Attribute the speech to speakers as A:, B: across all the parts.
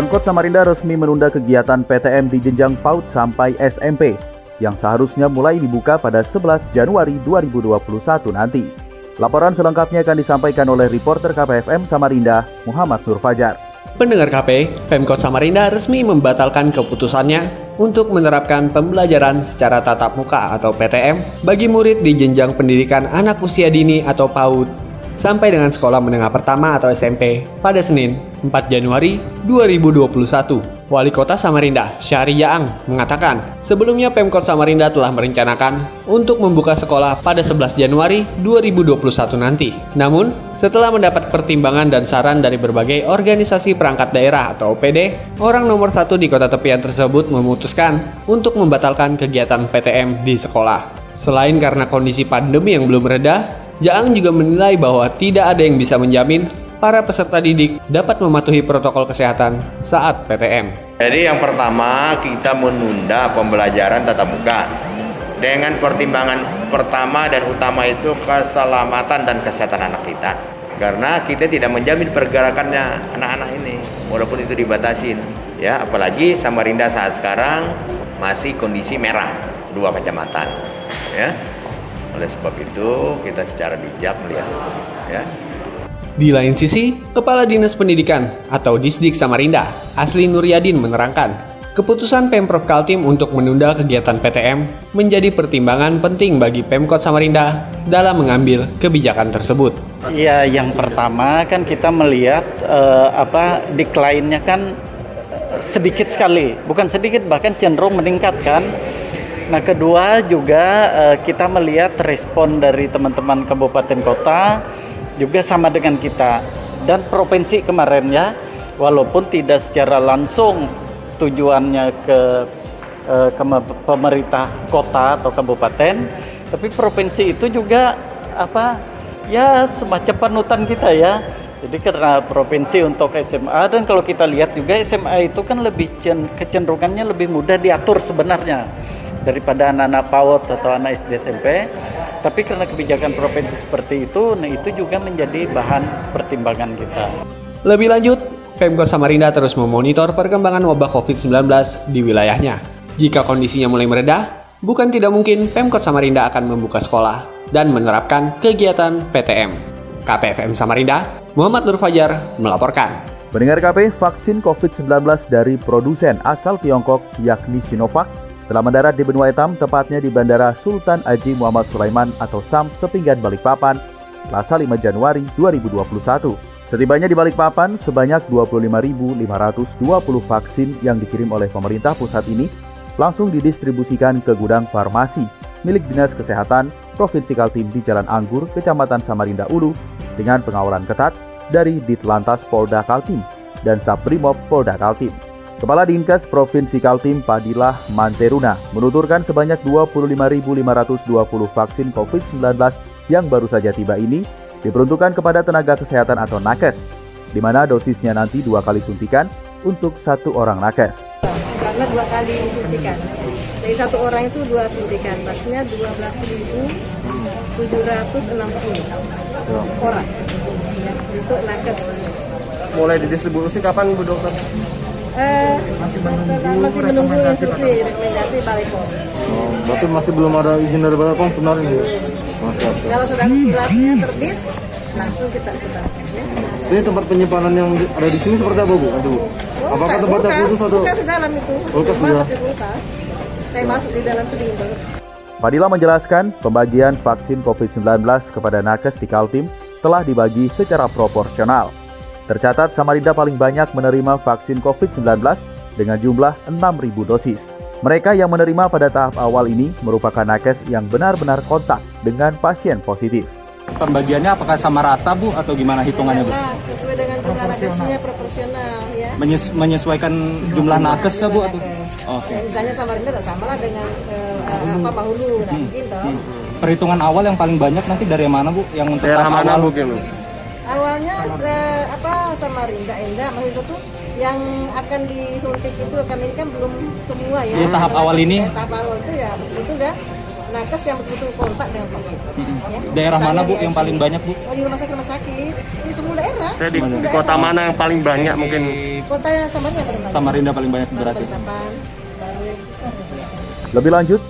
A: Pemkot Samarinda resmi menunda kegiatan PTM di jenjang PAUD sampai SMP yang seharusnya mulai dibuka pada 11 Januari 2021 nanti. Laporan selengkapnya akan disampaikan oleh reporter KPFM Samarinda, Muhammad Nur Fajar.
B: Pendengar KP, Pemkot Samarinda resmi membatalkan keputusannya untuk menerapkan pembelajaran secara tatap muka atau PTM bagi murid di jenjang pendidikan anak usia dini atau PAUD sampai dengan sekolah menengah pertama atau SMP pada Senin 4 Januari 2021. Wali Kota Samarinda, Syahri Yaang, mengatakan sebelumnya Pemkot Samarinda telah merencanakan untuk membuka sekolah pada 11 Januari 2021 nanti. Namun, setelah mendapat pertimbangan dan saran dari berbagai organisasi perangkat daerah atau OPD, orang nomor satu di kota tepian tersebut memutuskan untuk membatalkan kegiatan PTM di sekolah. Selain karena kondisi pandemi yang belum reda, Jaang juga menilai bahwa tidak ada yang bisa menjamin para peserta didik dapat mematuhi protokol kesehatan saat PTM.
C: Jadi yang pertama kita menunda pembelajaran tatap muka dengan pertimbangan pertama dan utama itu keselamatan dan kesehatan anak kita. Karena kita tidak menjamin pergerakannya anak-anak ini walaupun itu dibatasin ya apalagi Samarinda saat sekarang masih kondisi merah dua kecamatan ya oleh sebab itu kita secara bijak melihat ya.
B: Di lain sisi, Kepala Dinas Pendidikan atau Disdik Samarinda, Asli Nuryadin menerangkan, keputusan Pemprov Kaltim untuk menunda kegiatan PTM menjadi pertimbangan penting bagi Pemkot Samarinda dalam mengambil kebijakan tersebut.
D: Ya, yang pertama kan kita melihat uh, apa decline-nya kan eh, sedikit sekali, bukan sedikit bahkan cenderung meningkat kan Nah, kedua juga uh, kita melihat respon dari teman-teman kabupaten kota juga sama dengan kita dan provinsi kemarin ya, walaupun tidak secara langsung tujuannya ke uh, ke pemerintah kota atau kabupaten, tapi provinsi itu juga apa ya semacam panutan kita ya. Jadi karena provinsi untuk SMA dan kalau kita lihat juga SMA itu kan lebih kecenderungannya lebih mudah diatur sebenarnya daripada anak-anak PAUD atau anak SD SMP. Tapi karena kebijakan provinsi seperti itu, nah itu juga menjadi bahan pertimbangan kita.
B: Lebih lanjut, Pemkot Samarinda terus memonitor perkembangan wabah COVID-19 di wilayahnya. Jika kondisinya mulai mereda, bukan tidak mungkin Pemkot Samarinda akan membuka sekolah dan menerapkan kegiatan PTM. KPFM Samarinda, Muhammad Nur Fajar melaporkan.
A: Mendengar KP, vaksin COVID-19 dari produsen asal Tiongkok yakni Sinovac telah mendarat di benua hitam, tepatnya di Bandara Sultan Haji Muhammad Sulaiman atau SAM Sepinggan Balikpapan, Selasa 5 Januari 2021. Setibanya di Balikpapan, sebanyak 25.520 vaksin yang dikirim oleh pemerintah pusat ini langsung didistribusikan ke gudang farmasi milik Dinas Kesehatan Provinsi Kaltim di Jalan Anggur, Kecamatan Samarinda Ulu dengan pengawalan ketat dari Ditlantas Polda Kaltim dan Sabrimob Polda Kaltim. Kepala Dinkes Provinsi Kaltim Padilah Manteruna menuturkan sebanyak 25.520 vaksin COVID-19 yang baru saja tiba ini diperuntukkan kepada tenaga kesehatan atau nakes, di mana dosisnya nanti dua kali suntikan untuk satu orang nakes.
E: Karena dua kali suntikan, dari satu orang itu dua suntikan, maksudnya 12.760 orang untuk nakes.
F: Mulai didistribusi kapan Bu Dokter?
E: Eh, masih menunggu, masih menunggu instruksi rekomendasi Balekom.
F: Oh, berarti masih belum ada izin dari Balekom sebenarnya ya?
E: Kalau sudah suratnya terbit, langsung kita sebarkan. Ya.
F: Ini tempat penyimpanan yang ada di sini seperti apa Bu? Aduh.
E: Oh,
F: Apakah tempatnya khusus atau?
E: Kulkas di dalam itu.
F: Kulkas ya.
E: Saya masuk di dalam banget.
A: Fadila menjelaskan pembagian vaksin COVID-19 kepada nakes di Kaltim telah dibagi secara proporsional. Tercatat Samarinda paling banyak menerima vaksin COVID-19 dengan jumlah 6.000 dosis. Mereka yang menerima pada tahap awal ini merupakan nakes yang benar-benar kontak dengan pasien positif.
G: pembagiannya apakah sama rata Bu atau gimana hitungannya Bu?
E: Nah, sesuai dengan jumlah nakesnya proporsional ya.
G: Menyes- menyesuaikan jumlah nakes kah Bu? Atau? Oke.
E: Ya, misalnya Samarinda sama lah dengan eh, apa Bahulu, nah mungkin toh.
G: Perhitungan awal yang paling banyak nanti dari mana Bu? Yang untuk
F: Daerah
G: tahap
F: mana
G: awal?
F: mungkin?
E: Awalnya eh, apa Samarinda, Enda, maksud itu yang akan disuntik itu kami ini kan belum semua ya.
G: Di tahap awal ini?
E: Eh, tahap awal itu ya betul dah nakes yang betul-betul kontak dengan COVID. Ya.
G: Daerah mana
E: Misalnya
G: Bu
E: di
G: yang paling banyak Bu?
E: Oh di rumah sakit rumah sakit di semua daerah.
F: Saya di, di
E: daerah.
F: kota mana yang paling banyak mungkin?
E: Kota yang Samarinda paling banyak.
G: Samarinda paling banyak berarti.
A: Lebih lanjut,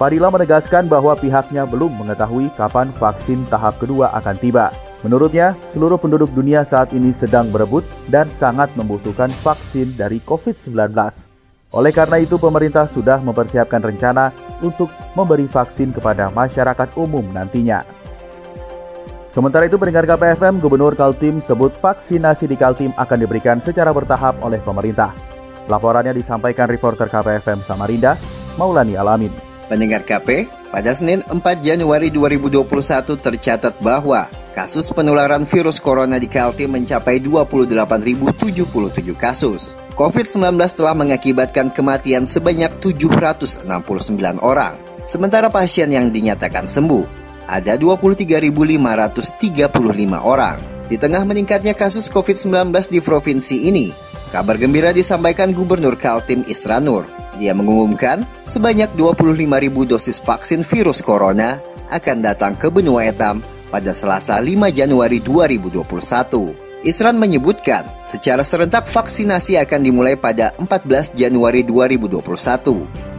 A: Fadila menegaskan bahwa pihaknya belum mengetahui kapan vaksin tahap kedua akan tiba. Menurutnya, seluruh penduduk dunia saat ini sedang berebut dan sangat membutuhkan vaksin dari COVID-19. Oleh karena itu, pemerintah sudah mempersiapkan rencana untuk memberi vaksin kepada masyarakat umum nantinya. Sementara itu, pendengar KPFM, Gubernur Kaltim sebut vaksinasi di Kaltim akan diberikan secara bertahap oleh pemerintah. Laporannya disampaikan reporter KPFM Samarinda, Maulani Alamin.
H: Pendengar KP, pada Senin 4 Januari 2021 tercatat bahwa kasus penularan virus corona di Kaltim mencapai 28.077 kasus. COVID-19 telah mengakibatkan kematian sebanyak 769 orang. Sementara pasien yang dinyatakan sembuh ada 23.535 orang. Di tengah meningkatnya kasus COVID-19 di provinsi ini, kabar gembira disampaikan Gubernur Kaltim Isranur. Dia mengumumkan sebanyak 25.000 dosis vaksin virus corona akan datang ke benua etam pada Selasa 5 Januari 2021. Isran menyebutkan secara serentak vaksinasi akan dimulai pada 14 Januari 2021.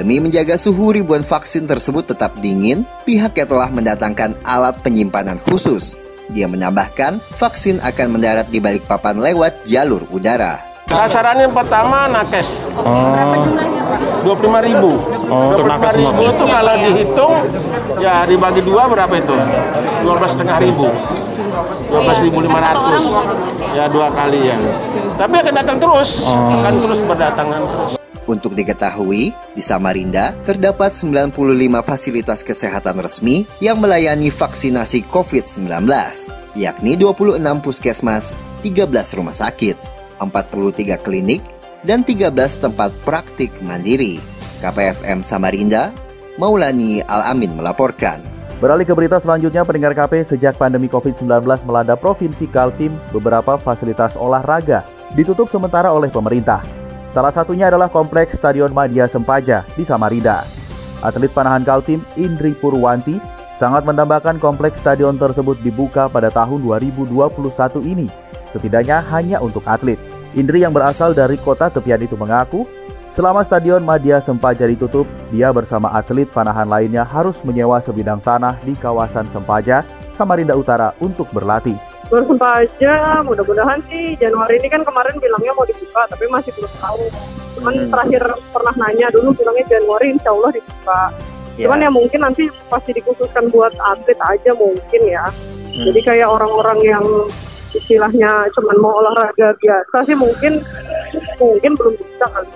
H: Demi menjaga suhu ribuan vaksin tersebut tetap dingin, pihaknya telah mendatangkan alat penyimpanan khusus. Dia menambahkan, vaksin akan mendarat di Balikpapan lewat jalur udara.
F: Sasarannya yang pertama nakes.
I: Berapa jumlahnya?
F: 25 ribu.
G: Oh, untuk nakes semua.
F: ribu itu kalau dihitung ya dibagi dua berapa itu? 12 setengah ribu. 12.500 ya dua kali ya. Tapi akan datang terus, akan terus berdatangan terus.
H: Untuk diketahui, di Samarinda terdapat 95 fasilitas kesehatan resmi yang melayani vaksinasi COVID-19, yakni 26 puskesmas, 13 rumah sakit, 43 klinik, dan 13 tempat praktik mandiri. KPFM Samarinda, Maulani Al-Amin melaporkan.
A: Beralih ke berita selanjutnya, pendengar KP sejak pandemi COVID-19 melanda Provinsi Kaltim, beberapa fasilitas olahraga ditutup sementara oleh pemerintah. Salah satunya adalah Kompleks Stadion Madia Sempaja di Samarinda. Atlet panahan Kaltim, Indri Purwanti, sangat mendambakan kompleks stadion tersebut dibuka pada tahun 2021 ini, setidaknya hanya untuk atlet. Indri yang berasal dari kota tepian itu mengaku, selama Stadion Madia Sempaja ditutup, dia bersama atlet panahan lainnya harus menyewa sebidang tanah di kawasan Sempaja, Samarinda Utara untuk berlatih.
J: Sempaja, mudah-mudahan sih Januari ini kan kemarin bilangnya mau dibuka, tapi masih belum tahu. Cuman terakhir pernah nanya dulu bilangnya Januari insya Allah dibuka. Cuman ya mungkin nanti pasti dikhususkan buat atlet aja mungkin ya. Jadi kayak orang-orang yang istilahnya cuman mau olahraga biasa sih mungkin mungkin belum bisa kali.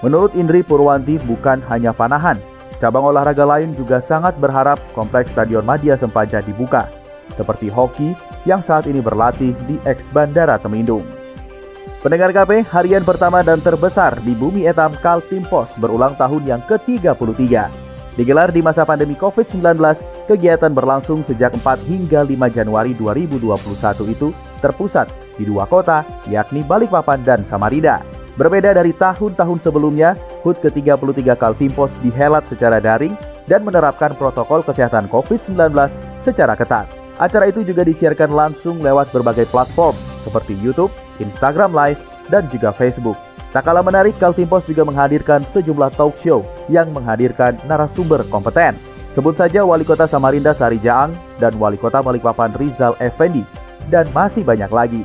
A: Menurut Indri Purwanti bukan hanya panahan, cabang olahraga lain juga sangat berharap kompleks Stadion Madia Sempaja dibuka, seperti hoki yang saat ini berlatih di ex Bandara Temindung. Pendengar KP, harian pertama dan terbesar di bumi etam Kaltim Pos berulang tahun yang ke-33. Digelar di masa pandemi COVID-19, kegiatan berlangsung sejak 4 hingga 5 Januari 2021 itu terpusat di dua kota, yakni Balikpapan dan Samarinda. Berbeda dari tahun-tahun sebelumnya, HUT ke-33 Kaltimpos dihelat secara daring dan menerapkan protokol kesehatan COVID-19 secara ketat. Acara itu juga disiarkan langsung lewat berbagai platform seperti YouTube, Instagram Live, dan juga Facebook. Tak kalah menarik, Kaltimpos juga menghadirkan sejumlah talk show yang menghadirkan narasumber kompeten. Sebut saja Wali Kota Samarinda Sari Jaang dan Wali Kota Balikpapan Rizal Effendi, dan masih banyak lagi.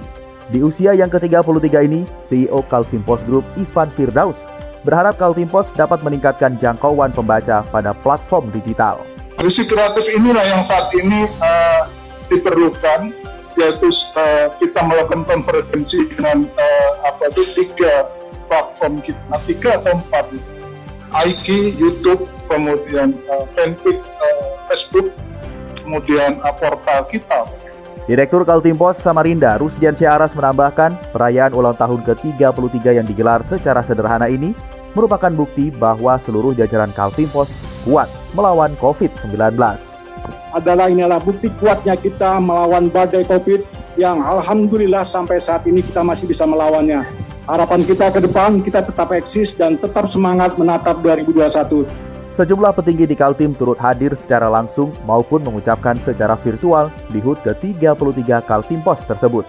A: Di usia yang ke-33 ini, CEO Kaltimpos Group Ivan Firdaus berharap Kaltimpos dapat meningkatkan jangkauan pembaca pada platform digital.
K: Visi kreatif inilah yang saat ini uh, diperlukan, yaitu uh, kita melakukan konferensi dengan uh, apa itu tiga platform kita, tiga atau empat, IG, YouTube, kemudian uh, fanpage uh, Facebook, kemudian uh, portal kita.
A: Direktur Kaltim Pos Samarinda, Rusdian Aras menambahkan, perayaan ulang tahun ke-33 yang digelar secara sederhana ini merupakan bukti bahwa seluruh jajaran Kaltim Pos kuat melawan COVID-19.
L: Adalah inilah bukti kuatnya kita melawan badai COVID yang alhamdulillah sampai saat ini kita masih bisa melawannya. Harapan kita ke depan kita tetap eksis dan tetap semangat menatap 2021.
A: Sejumlah petinggi di Kaltim turut hadir secara langsung maupun mengucapkan secara virtual di HUT ke-33 Kaltim Pos tersebut.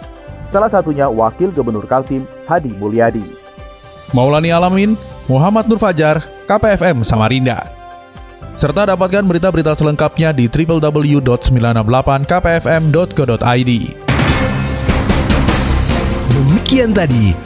A: Salah satunya Wakil Gubernur Kaltim, Hadi Mulyadi.
M: Maulani Alamin, Muhammad Nur Fajar, KPFM Samarinda. Serta dapatkan berita-berita selengkapnya di www.968kpfm.co.id.
N: Demikian tadi